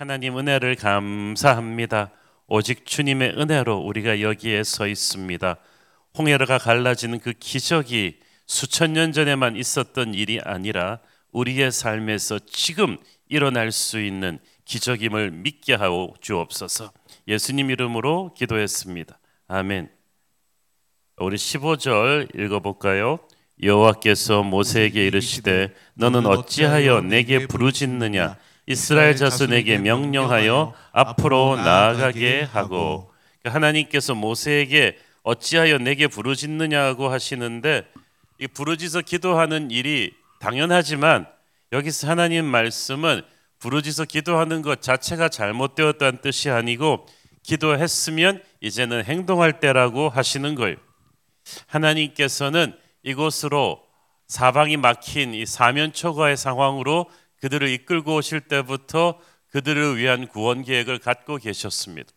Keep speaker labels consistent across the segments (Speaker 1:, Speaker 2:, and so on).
Speaker 1: 하나님 은혜를 감사합니다. 오직 주님의 은혜로 우리가 여기에 서 있습니다. 홍해가 갈라지는 그 기적이 수천 년 전에만 있었던 일이 아니라 우리의 삶에서 지금 일어날 수 있는 기적임을 믿게 하오 주옵소서. 예수님 이름으로 기도했습니다. 아멘. 우리 15절 읽어 볼까요? 여호와께서 모세에게 이르시되 너는 어찌하여 내게 부르짖느냐 이스라엘 자손에게 명령하여 앞으로 나아가게 하고 그러니까 하나님께서 모세에게 어찌하여 내게 부르짖느냐고 하시는데 이 부르짖어 기도하는 일이 당연하지만 여기서 하나님 말씀은 부르짖어 기도하는 것 자체가 잘못되었다는 뜻이 아니고 기도했으면 이제는 행동할 때라고 하시는 거예요. 하나님께서는 이곳으로 사방이 막힌 이 사면 초과의 상황으로 그들을 이끌고 오실 때부터 그들을 위한 구원 계획을 갖고 계셨습니다.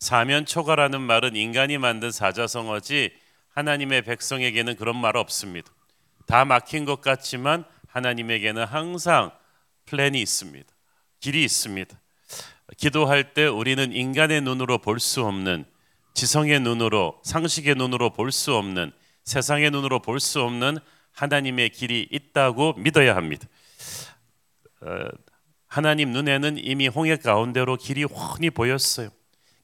Speaker 1: 사면 초과라는 말은 인간이 만든 사자성어지 하나님의 백성에게는 그런 말 없습니다. 다 막힌 것 같지만 하나님에게는 항상 플랜이 있습니다. 길이 있습니다. 기도할 때 우리는 인간의 눈으로 볼 수 없는 지성의 눈으로 상식의 눈으로 볼 수 없는 세상의 눈으로 볼 수 없는 하나님의 길이 있다고 믿어야 합니다. 어, 하나님 눈에는 이미 홍해 가운데로 길이 훤히 보였어요.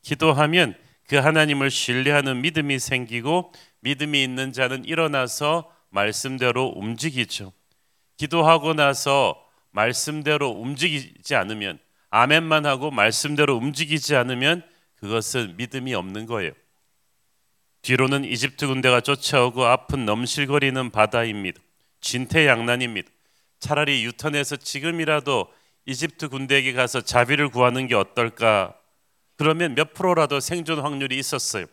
Speaker 1: 기도하면 그 하나님을 신뢰하는 믿음이 생기고 믿음이 있는 자는 일어나서 말씀대로 움직이죠. 기도하고 나서 말씀대로 움직이지 않으면 아멘만 하고 말씀대로 움직이지 않으면 그것은 믿음이 없는 거예요. 뒤로는 이집트 군대가 쫓아오고 앞은 넘실거리는 바다입니다. 진퇴양난입니다. 차라리 유턴해서 지금이라도 이집트 군대에게 가서 자비를 구하는 게 어떨까? 그러면 몇 프로라도 생존 확률이 있었어요.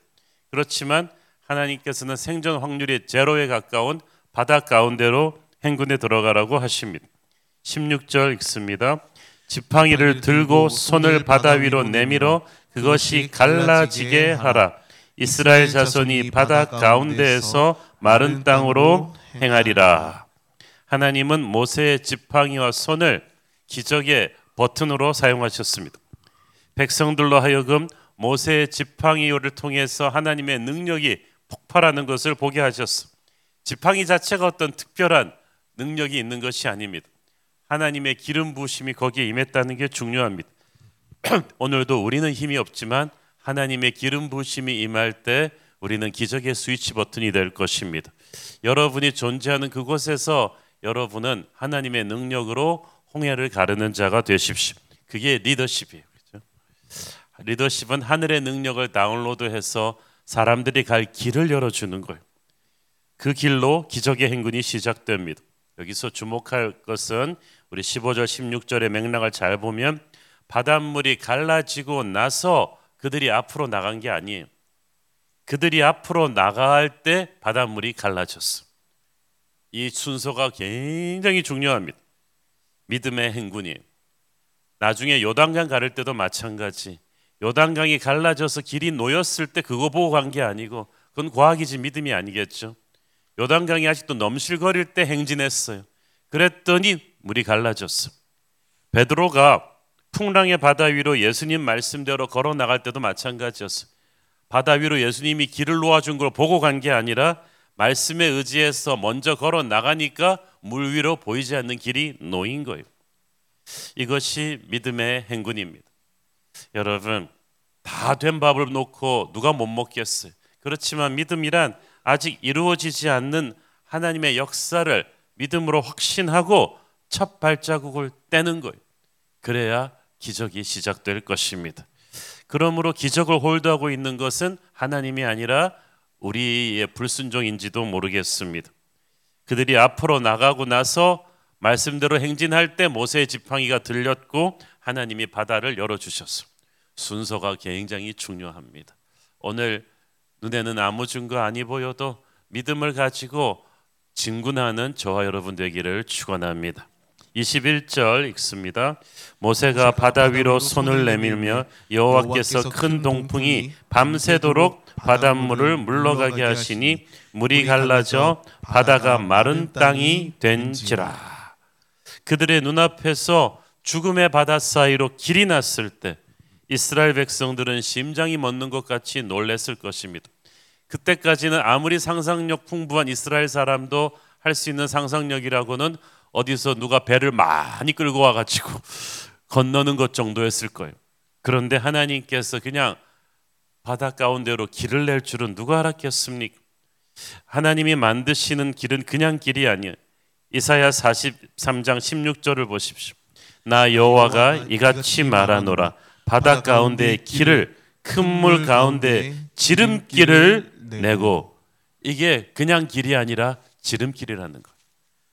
Speaker 1: 그렇지만 하나님께서는 생존 확률이 제로에 가까운 바다 가운데로 행군에 들어가라고 하십니다. 16절 읽습니다. 지팡이를 들고 손을 바다 위로 내밀어 그것이 갈라지게 하라. 이스라엘 자손이 바다 가운데에서 마른 땅으로 행하리라. 하나님은 모세의 지팡이와 손을 기적의 버튼으로 사용하셨습니다. 백성들로 하여금 모세의 지팡이를 통해서 하나님의 능력이 폭발하는 것을 보게 하셨어. 지팡이 자체가 어떤 특별한 능력이 있는 것이 아닙니다. 하나님의 기름 부심이 거기에 임했다는 게 중요합니다. 오늘도 우리는 힘이 없지만 하나님의 기름 부심이 임할 때 우리는 기적의 스위치 버튼이 될 것입니다. 여러분이 존재하는 그곳에서 여러분은 하나님의 능력으로 홍해를 가르는 자가 되십시오. 그게 리더십이에요. 그렇죠? 리더십은 하늘의 능력을 다운로드해서 사람들이 갈 길을 열어주는 거예요. 그 길로 기적의 행군이 시작됩니다. 여기서 주목할 것은 우리 15절 16절의 맥락을 잘 보면 바닷물이 갈라지고 나서 그들이 앞으로 나간 게 아니에요. 그들이 앞으로 나갈 때 바닷물이 갈라졌어. 이 순서가 굉장히 중요합니다. 믿음의 행군이 나중에 요단강 가를 때도 마찬가지. 요단강이 갈라져서 길이 놓였을 때 그거 보고 간 게 아니고 그건 과학이지 믿음이 아니겠죠. 요단강이 아직도 넘실거릴 때 행진했어요. 그랬더니 물이 갈라졌어. 베드로가 풍랑의 바다 위로 예수님 말씀대로 걸어 나갈 때도 마찬가지였어. 바다 위로 예수님이 길을 놓아준 걸 보고 간 게 아니라 말씀에 의지해서 먼저 걸어 나가니까 물 위로 보이지 않는 길이 놓인 거예요. 이것이 믿음의 행군입니다. 여러분 다 된 밥을 놓고 누가 못 먹겠어요. 그렇지만 믿음이란 아직 이루어지지 않는 하나님의 역사를 믿음으로 확신하고 첫 발자국을 떼는 거예요. 그래야 기적이 시작될 것입니다. 그러므로 기적을 홀드하고 있는 것은 하나님이 아니라 우리의 불순종인지도 모르겠습니다. 그들이 앞으로 나가고 나서 말씀대로 행진할 때 모세의 지팡이가 들렸고 하나님이 바다를 열어 주셨어. 순서가 굉장히 중요합니다. 오늘 눈에는 아무 증거 아니 보여도 믿음을 가지고 진군하는 저와 여러분 되기를 축원합니다. 21절 읽습니다. 모세가 바다 위로 손을 내밀며 여호와께서 큰 동풍이 밤새도록 바닷물을 물러가게 하시니 물이 갈라져 바다가 마른 땅이 된지라. 그들의 눈앞에서 죽음의 바다 사이로 길이 났을 때 이스라엘 백성들은 심장이 멎는 것 같이 놀랬을 것입니다. 그때까지는 아무리 상상력 풍부한 이스라엘 사람도 할 수 있는 상상력이라고는 어디서 누가 배를 많이 끌고 와가지고 건너는 것 정도였을 거예요. 그런데 하나님께서 그냥 바다 가운데로 길을 낼 줄은 누가 알았겠습니까? 하나님이 만드시는 길은 그냥 길이 아니에요. 이사야 43장 16절을 보십시오. 나 여호와가 이같이 말하노라 바다 가운데 길을 큰 물 가운데 지름길을 내고 이게 그냥 길이 아니라 지름길이라는 거.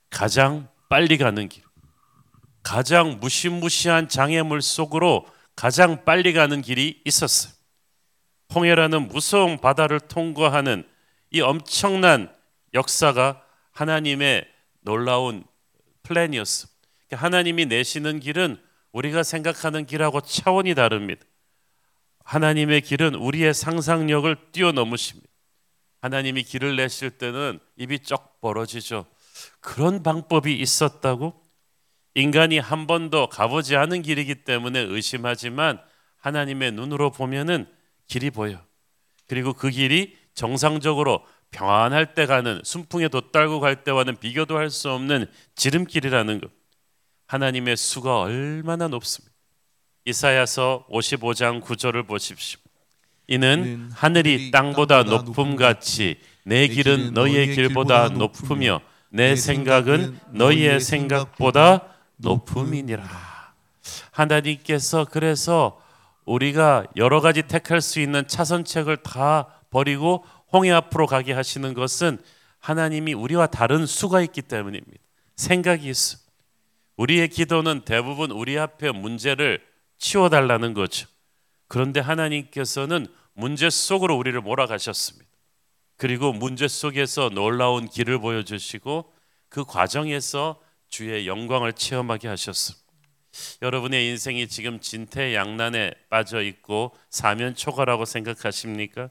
Speaker 1: 가장 빨리 가는 길. 가장 무시무시한 장애물 속으로 가장 빨리 가는 길이 있었어요. 홍해라는 무서운 바다를 통과하는 이 엄청난 역사가 하나님의 놀라운 플랜이었어. 하나님이 내시는 길은 우리가 생각하는 길하고 차원이 다릅니다. 하나님의 길은 우리의 상상력을 뛰어넘으십니다. 하나님이 길을 내실 때는 입이 쩍 벌어지죠. 그런 방법이 있었다고? 인간이 한 번도 가보지 않은 길이기 때문에 의심하지만 하나님의 눈으로 보면은 길이 보여. 그리고 그 길이 정상적으로 평안할 때 가는 순풍에 돛달고 갈 때와는 비교도 할 수 없는 지름길이라는 것. 하나님의 수가 얼마나 높습니다. 이사야서 55장 9절을 보십시오. 이는 하늘이 땅보다 높음 같이 내 길은 너희의 길보다 높으며 내 생각은 너희의 생각보다 높음이니라. 하나님께서 그래서 우리가 여러 가지 택할 수 있는 차선책을 다 버리고 홍해 앞으로 가게 하시는 것은 하나님이 우리와 다른 수가 있기 때문입니다. 생각이 있어. 우리의 기도는 대부분 우리 앞에 문제를 치워달라는 거죠. 그런데 하나님께서는 문제 속으로 우리를 몰아가셨습니다. 그리고 문제 속에서 놀라운 길을 보여주시고 그 과정에서 주의 영광을 체험하게 하셨습니다. 여러분의 인생이 지금 진퇴양난에 빠져 있고 사면초가라고 생각하십니까?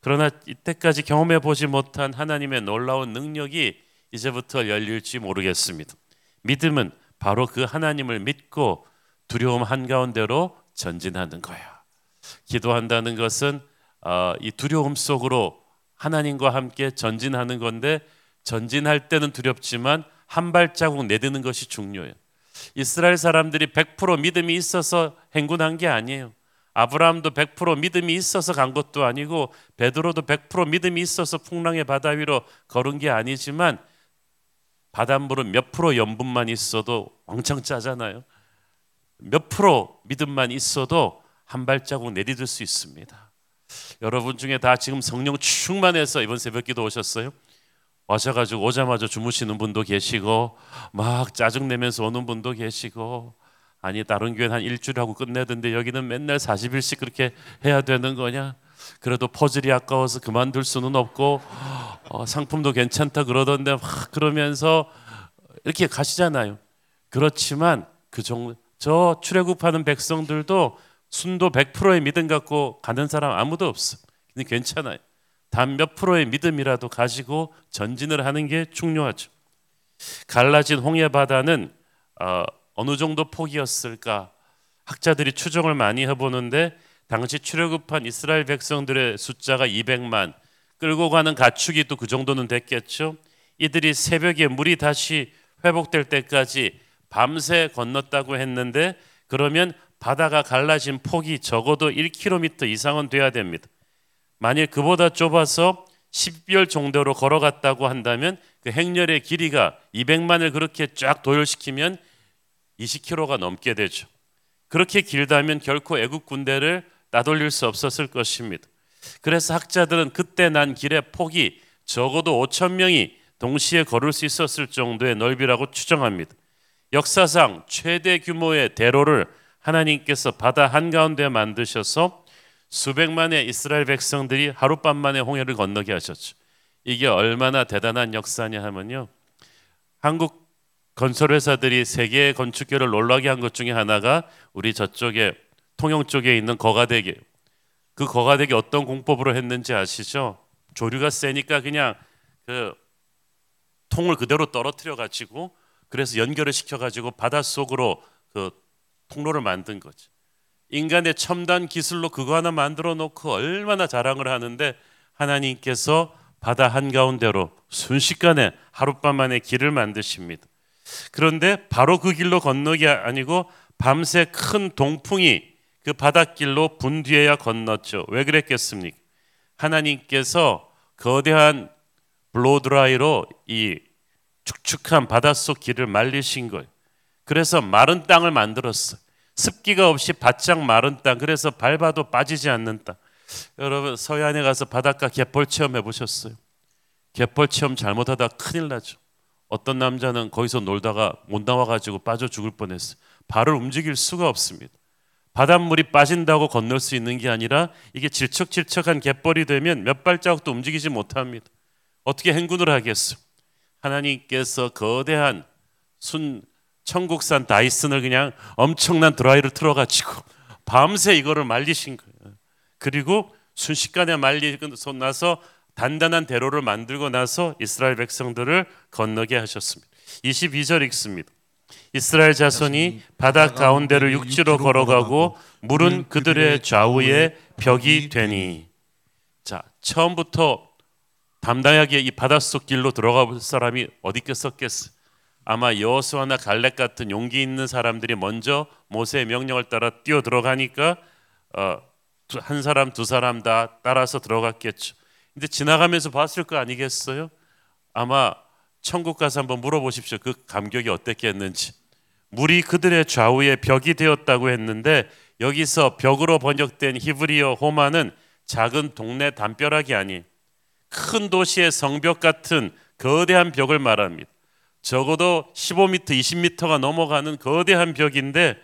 Speaker 1: 그러나 이때까지 경험해 보지 못한 하나님의 놀라운 능력이 이제부터 열릴지 모르겠습니다. 믿음은 바로 그 하나님을 믿고 두려움 한가운데로 전진하는 거야. 기도한다는 것은 어, 이 두려움 속으로 하나님과 함께 전진하는 건데 전진할 때는 두렵지만 한 발자국 내딛는 것이 중요해요. 이스라엘 사람들이 100% 믿음이 있어서 행군한 게 아니에요. 아브라함도 100% 믿음이 있어서 간 것도 아니고 베드로도 100% 믿음이 있어서 풍랑의 바다 위로 걸은 게 아니지만 바닷물은 몇 프로 염분만 있어도 왕창 짜잖아요. 몇 프로 믿음만 있어도 한 발자국 내디딜 수 있습니다. 여러분 중에 다 지금 성령 충만해서 이번 새벽기도 오셨어요? 와셔가지고 오자마자 주무시는 분도 계시고 막 짜증 내면서 오는 분도 계시고 아니 다른 교회는 한 일주일 하고 끝내던데 여기는 맨날 40일씩 그렇게 해야 되는 거냐? 그래도 퍼즐이 아까워서 그만둘 수는 없고 어, 상품도 괜찮다 그러던데 막 그러면서 이렇게 가시잖아요. 그렇지만 그 정도 저 출애굽하는 백성들도 순도 100%의 믿음 갖고 가는 사람 아무도 없어. 근데 괜찮아요. 단 몇 프로의 믿음이라도 가지고 전진을 하는 게 중요하죠. 갈라진 홍해 바다는 어, 어느 정도 폭이었을까? 학자들이 추정을 많이 해보는데 당시 출애굽한 이스라엘 백성들의 숫자가 200만, 끌고 가는 가축이 또 그 정도는 됐겠죠. 이들이 새벽에 물이 다시 회복될 때까지 밤새 건넜다고 했는데 그러면 바다가 갈라진 폭이 적어도 1km 이상은 돼야 됩니다. 만일 그보다 좁아서 10별 정도로 걸어갔다고 한다면 그 행렬의 길이가 200만을 그렇게 쫙 도열시키면 20km가 넘게 되죠. 그렇게 길다면 결코 애국 군대를 따돌릴 수 없었을 것입니다. 그래서 학자들은 그때 난 길의 폭이 적어도 5천 명이 동시에 걸을 수 있었을 정도의 넓이라고 추정합니다. 역사상 최대 규모의 대로를 하나님께서 바다 한가운데 만드셔서 수백만의 이스라엘 백성들이 하룻밤 만에 홍해를 건너게 하셨죠. 이게 얼마나 대단한 역사냐 하면요. 한국 건설 회사들이 세계 건축계를 놀라게 한 것 중에 하나가 우리 저쪽에 통영 쪽에 있는 거가대교. 그 거가대교 어떤 공법으로 했는지 아시죠? 조류가 세니까 그냥 그 통을 그대로 떨어뜨려 가지고 그래서 연결을 시켜 가지고 바닷속으로 그 통로를 만든 거죠. 인간의 첨단 기술로 그거 하나 만들어 놓고 얼마나 자랑을 하는데 하나님께서 바다 한가운데로 순식간에 하룻밤 만에 길을 만드십니다. 그런데 바로 그 길로 건너기 아니고 밤새 큰 동풍이 그 바닷길로 분 뒤에야 건넜죠. 왜 그랬겠습니까? 하나님께서 거대한 블로드라이로 이 축축한 바닷속 길을 말리신 거예요. 그래서 마른 땅을 만들었어. 습기가 없이 바짝 마른 땅. 그래서 밟아도 빠지지 않는 땅. 여러분 서해안에 가서 바닷가 갯벌 체험 해 보셨어요? 갯벌 체험 잘못하다 큰일 나죠. 어떤 남자는 거기서 놀다가 못 나와 가지고 빠져 죽을 뻔했어요. 발을 움직일 수가 없습니다. 바닷물이 빠진다고 건널 수 있는 게 아니라 이게 질척질척한 갯벌이 되면 몇 발자국도 움직이지 못합니다. 어떻게 행군을 하겠어? 하나님께서 거대한 순 천국산 다이슨을 그냥 엄청난 드라이를 틀어가지고 밤새 이거를 말리신 거예요. 그리고 순식간에 말리고 나서 단단한 대로를 만들고 나서 이스라엘 백성들을 건너게 하셨습니다. 22절 읽습니다. 이스라엘 자손이 바다 가운데를 육지로 걸어가고 물은 그들의 좌우에 벽이 되니 자 처음부터 담당하게 이 바닷속 길로 들어가 볼 사람이 어디 있겠었겠어 아마 여호수아나 갈렙 같은 용기 있는 사람들이 먼저 모세의 명령을 따라 뛰어 들어가니까 어, 한 사람 두 사람 다 따라서 들어갔겠죠. 근데 지나가면서 봤을 거 아니겠어요? 아마 천국 가서 한번 물어보십시오. 그 감격이 어땠겠는지. 물이 그들의 좌우에 벽이 되었다고 했는데 여기서 벽으로 번역된 히브리어 호마는 작은 동네 담벼락이 아닌 큰 도시의 성벽 같은 거대한 벽을 말합니다. 적어도 15m, 20m가 넘어가는 거대한 벽인데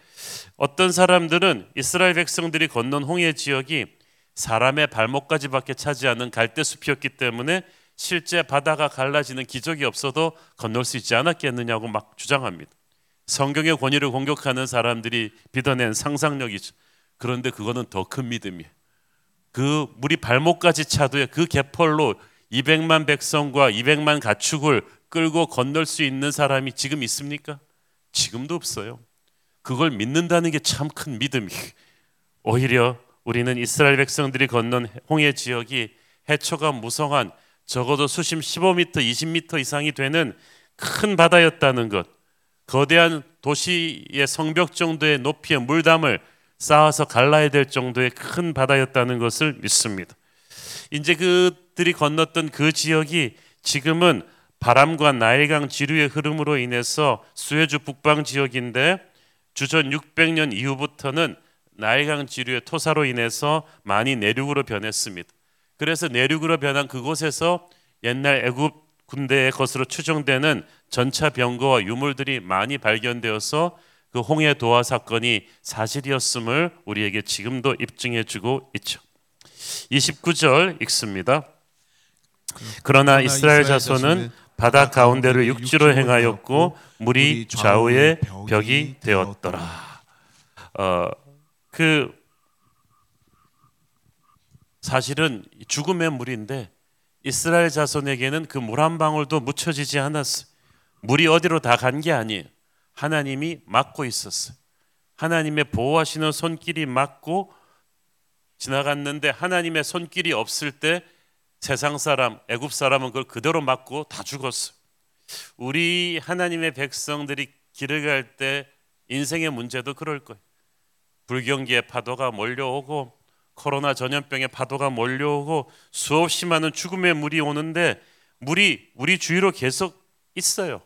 Speaker 1: 어떤 사람들은 이스라엘 백성들이 건넌 홍해 지역이 사람의 발목까지밖에 차지 않는 갈대 숲이었기 때문에 실제 바다가 갈라지는 기적이 없어도 건널 수 있지 않았겠느냐고 막 주장합니다. 성경의 권위를 공격하는 사람들이 빚어낸 상상력이죠. 그런데 그거는 더 큰 믿음이에요. 그 물이 발목까지 차도에 그 개펄로 200만 백성과 200만 가축을 끌고 건널 수 있는 사람이 지금 있습니까? 지금도 없어요. 그걸 믿는다는 게 참 큰 믿음이. 오히려 우리는 이스라엘 백성들이 건넌 홍해 지역이 해초가 무성한 적어도 수심 15m, 20m 이상이 되는 큰 바다였다는 것. 거대한 도시의 성벽 정도의 높이의 물담을 쌓아서 갈라야 될 정도의 큰 바다였다는 것을 믿습니다. 이제 그들이 건넜던 그 지역이 지금은 바람과 나일강 지류의 흐름으로 인해서 수에주 북방 지역인데 주전 600년 이후부터는 나일강 지류의 토사로 인해서 많이 내륙으로 변했습니다. 그래서 내륙으로 변한 그곳에서 옛날 애굽 군대의 것으로 추정되는 전차 병거와 유물들이 많이 발견되어서 그 홍해 도하 사건이 사실이었음을 우리에게 지금도 입증해 주고 있죠. 29절 읽습니다. 그러나 이스라엘 자손은 바다 가운데를 육지로 행하였고 물이 좌우에 벽이 되었더라. 어, 그 사실은 죽음의 물인데 이스라엘 자손에게는 그 물 한 방울도 묻혀지지 않았어. 물이 어디로 다 간 게 아니에요. 하나님이 막고 있었어요. 하나님의 보호하시는 손길이 막고 지나갔는데 하나님의 손길이 없을 때 세상 사람, 애굽 사람은 그걸 그대로 막고 다 죽었어. 우리 하나님의 백성들이 길을 갈 때 인생의 문제도 그럴 거예요. 불경기의 파도가 몰려오고 코로나 전염병의 파도가 몰려오고 수없이 많은 죽음의 물이 오는데 물이 우리 주위로 계속 있어요.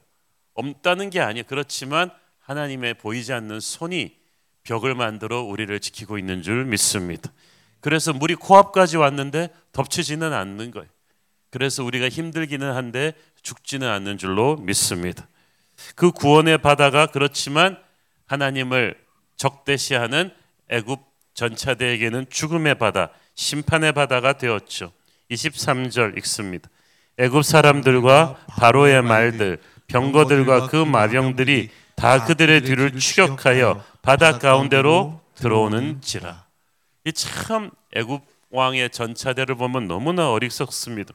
Speaker 1: 없다는 게 아니에요. 그렇지만 하나님의 보이지 않는 손이 벽을 만들어 우리를 지키고 있는 줄 믿습니다. 그래서 물이 코앞까지 왔는데 덮치지는 않는 거예요. 그래서 우리가 힘들기는 한데 죽지는 않는 줄로 믿습니다. 그 구원의 바다가 그렇지만 하나님을 적대시하는 애굽 전차대에게는 죽음의 바다, 심판의 바다가 되었죠. 23절 읽습니다. 애굽 사람들과 바로의 말들, 병거들과 그 마병들이 다 그들의 뒤를 추격하여 바다 가운데로 들어오는지라. 이 참 애굽 왕의 전차대를 보면 너무나 어리석습니다.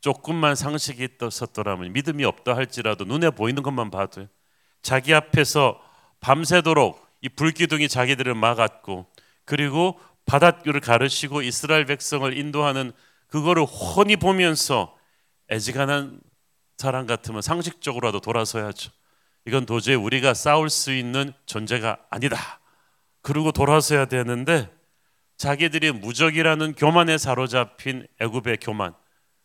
Speaker 1: 조금만 상식이 있었더라면 믿음이 없다 할지라도 눈에 보이는 것만 봐도 자기 앞에서 밤새도록 이 불기둥이 자기들을 막았고 그리고 바닷길을 가르시고 이스라엘 백성을 인도하는 그거를 훤히 보면서 애지간한 사람 같으면 상식적으로라도 돌아서야죠. 이건 도저히 우리가 싸울 수 있는 존재가 아니다. 그리고 돌아서야 되는데 자기들이 무적이라는 교만에 사로잡힌 애굽의 교만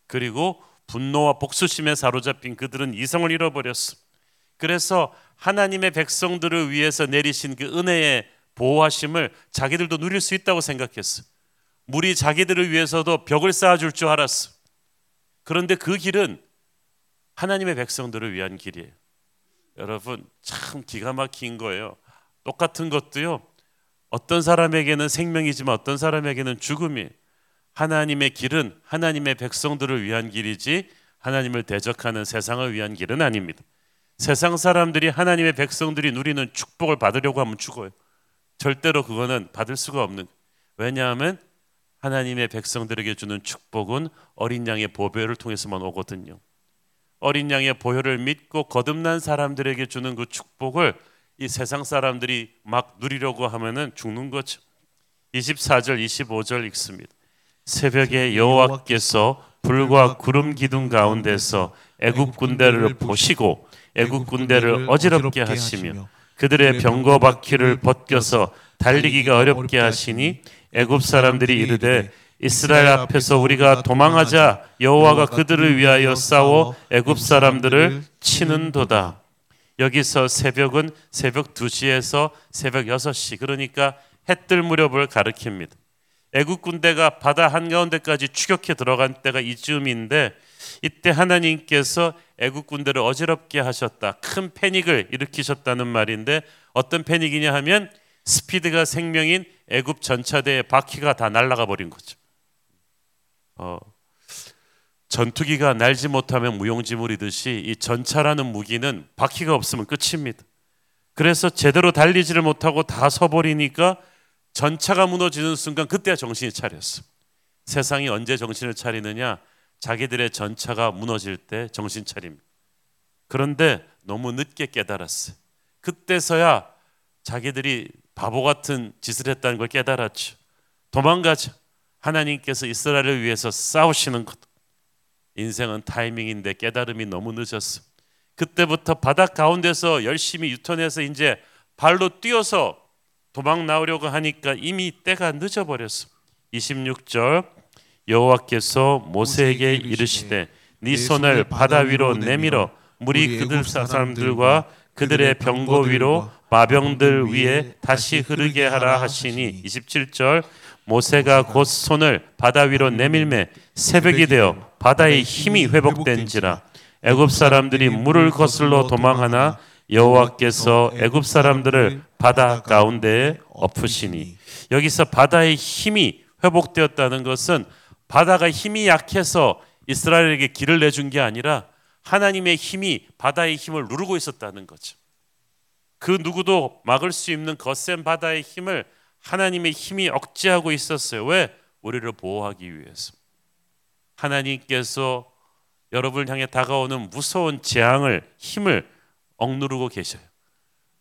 Speaker 1: 그리고 분노와 복수심에 사로잡힌 그들은 이성을 잃어버렸어. 그래서 하나님의 백성들을 위해서 내리신 그 은혜의 보호하심을 자기들도 누릴 수 있다고 생각했어. 물이 자기들을 위해서도 벽을 쌓아줄 줄 알았어. 그런데 그 길은 하나님의 백성들을 위한 길이에요. 여러분 참 기가 막힌 거예요. 똑같은 것도요. 어떤 사람에게는 생명이지만 어떤 사람에게는 죽음이. 하나님의 길은 하나님의 백성들을 위한 길이지 하나님을 대적하는 세상을 위한 길은 아닙니다. 세상 사람들이 하나님의 백성들이 누리는 축복을 받으려고 하면 죽어요. 절대로 그거는 받을 수가 없는. 왜냐하면 하나님의 백성들에게 주는 축복은 어린 양의 보배를 통해서만 오거든요. 어린 양의 보혈을 믿고 거듭난 사람들에게 주는 그 축복을 이 세상 사람들이 막 누리려고 하면은 죽는 거죠. 24절 25절 읽습니다. 새벽에 여호와께서 불과 구름 기둥 가운데서 애굽 군대를 보시고 애굽 군대를 어지럽게 하시며 그들의 병거 바퀴를 벗겨서 달리기가 어렵게 하시니 애굽 사람들이 이르되 이스라엘 앞에서 우리가 도망하자 여호와가 그들을 위하여 싸워 애굽 사람들을 치는도다. 여기서 새벽은 새벽 2시에서 새벽 6시 그러니까 해뜰 무렵을 가리킵니다. 애국 군대가 바다 한가운데까지 추격해 들어간 때가 이쯤인데 이때 하나님께서 애국 군대를 어지럽게 하셨다. 큰 패닉을 일으키셨다는 말인데 어떤 패닉이냐 하면 스피드가 생명인 애굽 전차대의 바퀴가 다 날아가 버린 거죠. 어, 전투기가 날지 못하면 무용지물이듯이 이 전차라는 무기는 바퀴가 없으면 끝입니다. 그래서 제대로 달리지를 못하고 다 서버리니까 전차가 무너지는 순간 그때야 정신이 차렸어. 세상이 언제 정신을 차리느냐? 자기들의 전차가 무너질 때 정신 차립니다. 그런데 너무 늦게 깨달았어. 그때서야 자기들이 바보 같은 짓을 했다는 걸 깨달았죠. 도망가자. 하나님께서 이스라엘을 위해서 싸우시는 것. 인생은 타이밍인데 깨달음이 너무 늦었어. 그때부터 바닥 가운데서 열심히 유턴해서 이제 발로 뛰어서 도망 나오려고 하니까 이미 때가 늦어 버렸어. 26절 여호와께서 모세에게 이르시되 네 손을 바다 위로 내밀어 물이 그들 사람들과 그들의 병거 위로 마병들 위에 다시 흐르게 하라 하시니 27절 모세가 곧 손을 바다 위로 내밀매 새벽이 되어 바다의 힘이 회복된지라 애굽 사람들이 물을 거슬러 도망하나 여호와께서 애굽 사람들을 바다 가운데에 엎으시니 여기서 바다의 힘이 회복되었다는 것은 바다가 힘이 약해서 이스라엘에게 길을 내준 게 아니라 하나님의 힘이 바다의 힘을 누르고 있었다는 거죠. 그 누구도 막을 수 없는 거센 바다의 힘을 하나님의 힘이 억제하고 있었어요. 왜? 우리를 보호하기 위해서. 하나님께서 여러분을 향해 다가오는 무서운 재앙을 힘을 억누르고 계셔요.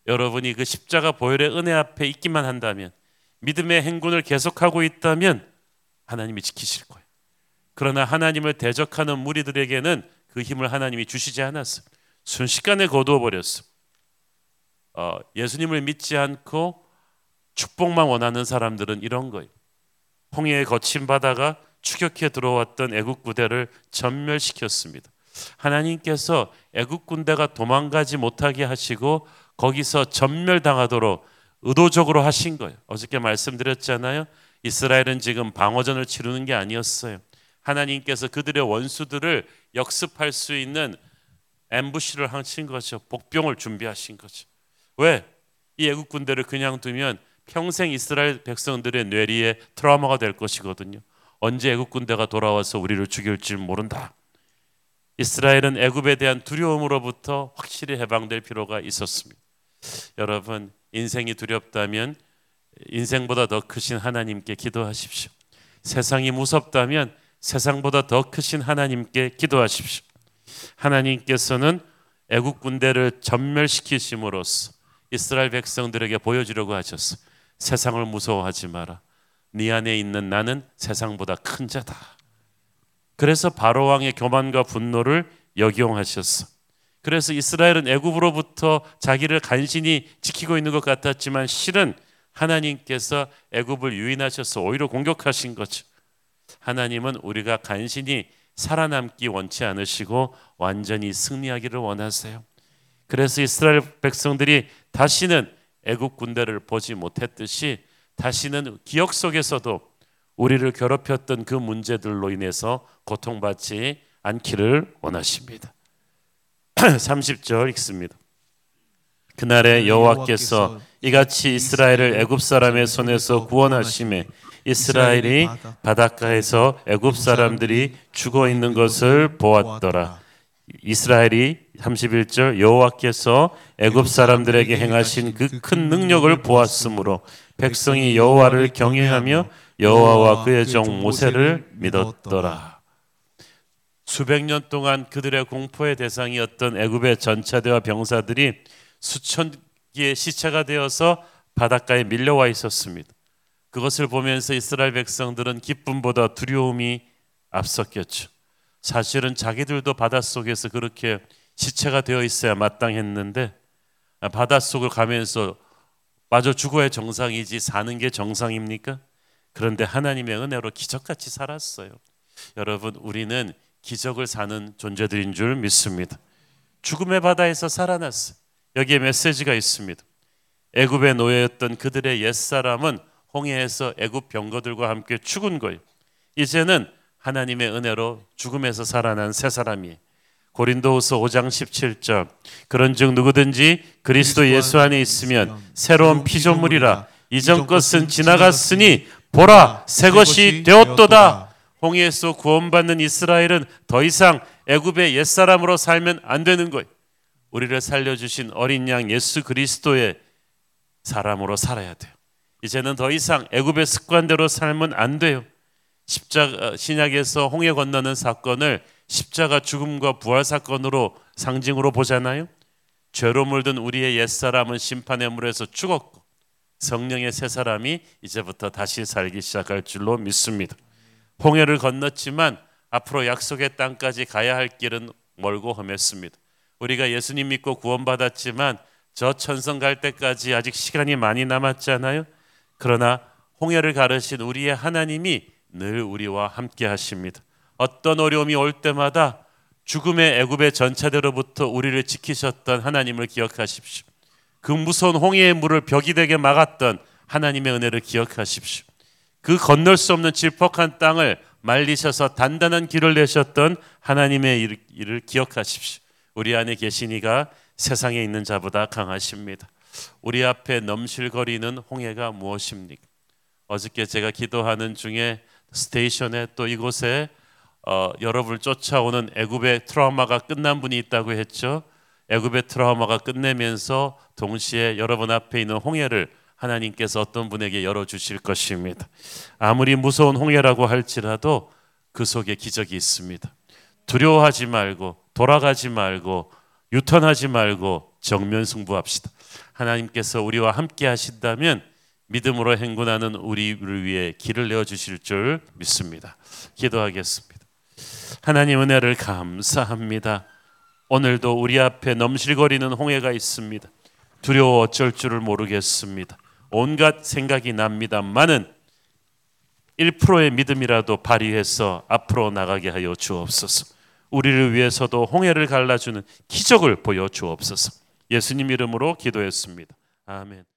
Speaker 1: 여러분이 그 십자가 보혈의 은혜 앞에 있기만 한다면 믿음의 행군을 계속하고 있다면 하나님이 지키실 거예요. 그러나 하나님을 대적하는 무리들에게는 그 힘을 하나님이 주시지 않았어. 순식간에 거두어 버렸어. 어, 예수님을 믿지 않고 축복만 원하는 사람들은 이런 거예요. 홍해에 거친 바다가 추격해 들어왔던 애국 부대를 전멸시켰습니다. 하나님께서 애국 군대가 도망가지 못하게 하시고 거기서 전멸당하도록 의도적으로 하신 거예요. 어저께 말씀드렸잖아요. 이스라엘은 지금 방어전을 치르는 게 아니었어요. 하나님께서 그들의 원수들을 역습할 수 있는 엠부시를 하신 거죠. 복병을 준비하신 거죠. 왜? 이 애국 군대를 그냥 두면 평생 이스라엘 백성들의 뇌리에 트라우마가 될 것이거든요. 언제 애국 군대가 돌아와서 우리를 죽일지 모른다. 이스라엘은 애굽에 대한 두려움으로부터 확실히 해방될 필요가 있었습니다. 여러분 인생이 두렵다면 인생보다 더 크신 하나님께 기도하십시오. 세상이 무섭다면 세상보다 더 크신 하나님께 기도하십시오. 하나님께서는 애국 군대를 전멸시키심으로써 이스라엘 백성들에게 보여주려고 하셨어. 세상을 무서워하지 마라. 네 안에 있는 나는 세상보다 큰 자다. 그래서 바로 왕의 교만과 분노를 역용하셨어. 그래서 이스라엘은 애굽으로부터 자기를 간신히 지키고 있는 것 같았지만 실은 하나님께서 애굽을 유인하셔서 오히려 공격하신 거죠. 하나님은 우리가 간신히 살아남기 원치 않으시고 완전히 승리하기를 원하세요. 그래서 이스라엘 백성들이 다시는 애굽 군대를 보지 못했듯이 다시는 기억 속에서도 우리를 괴롭혔던 그 문제들로 인해서 고통받지 않기를 원하십니다. 30절 읽습니다. 그날에 여호와께서 이같이 이스라엘을 애굽 사람의 손에서 구원하심에 이스라엘이 바닷가에서 애굽 사람들이 죽어 있는 것을 보았더라. 이스라엘이 31절 여호와께서 애굽 사람들에게 행하신 그 큰 능력을 보았으므로 백성이 여호와를 경외하며 여호와와 그의 종 모세를 믿었더라. 수백 년 동안 그들의 공포의 대상이었던 애굽의 전차대와 병사들이 수천 개의 시체가 되어서 바닷가에 밀려와 있었습니다. 그것을 보면서 이스라엘 백성들은 기쁨보다 두려움이 앞섰겠죠. 사실은 자기들도 바닷속에서 그렇게 시체가 되어 있어야 마땅했는데 바닷속을 가면서 마저 죽어야 정상이지 사는 게 정상입니까? 그런데 하나님의 은혜로 기적같이 살았어요. 여러분 우리는 기적을 사는 존재들인 줄 믿습니다. 죽음의 바다에서 살아났어. 여기에 메시지가 있습니다. 애굽의 노예였던 그들의 옛사람은 홍해에서 애굽 병거들과 함께 죽은 거예요. 이제는 하나님의 은혜로 죽음에서 살아난 새 사람이 고린도후서 5장 17절 그런즉 누구든지 그리스도 예수 안에 있으면 새로운 피조물이라 이전 것은 지나갔으니 보라 새 것이 되었도다 홍해에 서 구원받는 이스라엘은 더 이상 애굽의 옛사람으로 살면 안 되는 거예요. 우리를 살려주신 어린 양 예수 그리스도의 사람으로 살아야 돼요. 이제는 더 이상 애굽의 습관대로 살면 안 돼요. 십자가 어, 신약에서 홍해 건너는 사건을 십자가 죽음과 부활 사건으로 상징으로 보잖아요. 죄로 물든 우리의 옛 사람은 심판의 물에서 죽었고 성령의 새 사람이 이제부터 다시 살기 시작할 줄로 믿습니다. 홍해를 건넜지만 앞으로 약속의 땅까지 가야 할 길은 멀고 험했습니다. 우리가 예수님 믿고 구원받았지만 저 천성 갈 때까지 아직 시간이 많이 남았잖아요. 그러나 홍해를 가르신 우리의 하나님이 늘 우리와 함께 하십니다. 어떤 어려움이 올 때마다 죽음의 애굽의 전차대로부터 우리를 지키셨던 하나님을 기억하십시오. 그 무서운 홍해의 물을 벽이 되게 막았던 하나님의 은혜를 기억하십시오. 그 건널 수 없는 질퍽한 땅을 말리셔서 단단한 길을 내셨던 하나님의 일을 기억하십시오. 우리 안에 계신 이가 세상에 있는 자보다 강하십니다. 우리 앞에 넘실거리는 홍해가 무엇입니까? 어저께 제가 기도하는 중에 스테이션에 또 이곳에 어, 여러분을 쫓아오는 애굽의 트라우마가 끝난 분이 있다고 했죠. 애굽의 트라우마가 끝내면서 동시에 여러분 앞에 있는 홍해를 하나님께서 어떤 분에게 열어 주실 것입니다. 아무리 무서운 홍해라고 할지라도 그 속에 기적이 있습니다. 두려워하지 말고 돌아가지 말고 유턴하지 말고 정면 승부합시다. 하나님께서 우리와 함께 하신다면 믿음으로 행군하는 우리를 위해 길을 내어 주실 줄 믿습니다. 기도하겠습니다. 하나님 은혜를 감사합니다. 오늘도 우리 앞에 넘실거리는 홍해가 있습니다. 두려워 어쩔 줄을 모르겠습니다. 온갖 생각이 납니다만은 1%의 믿음이라도 발휘해서 앞으로 나가게 하여 주옵소서. 우리를 위해서도 홍해를 갈라주는 기적을 보여 주옵소서. 예수님 이름으로 기도했습니다. 아멘.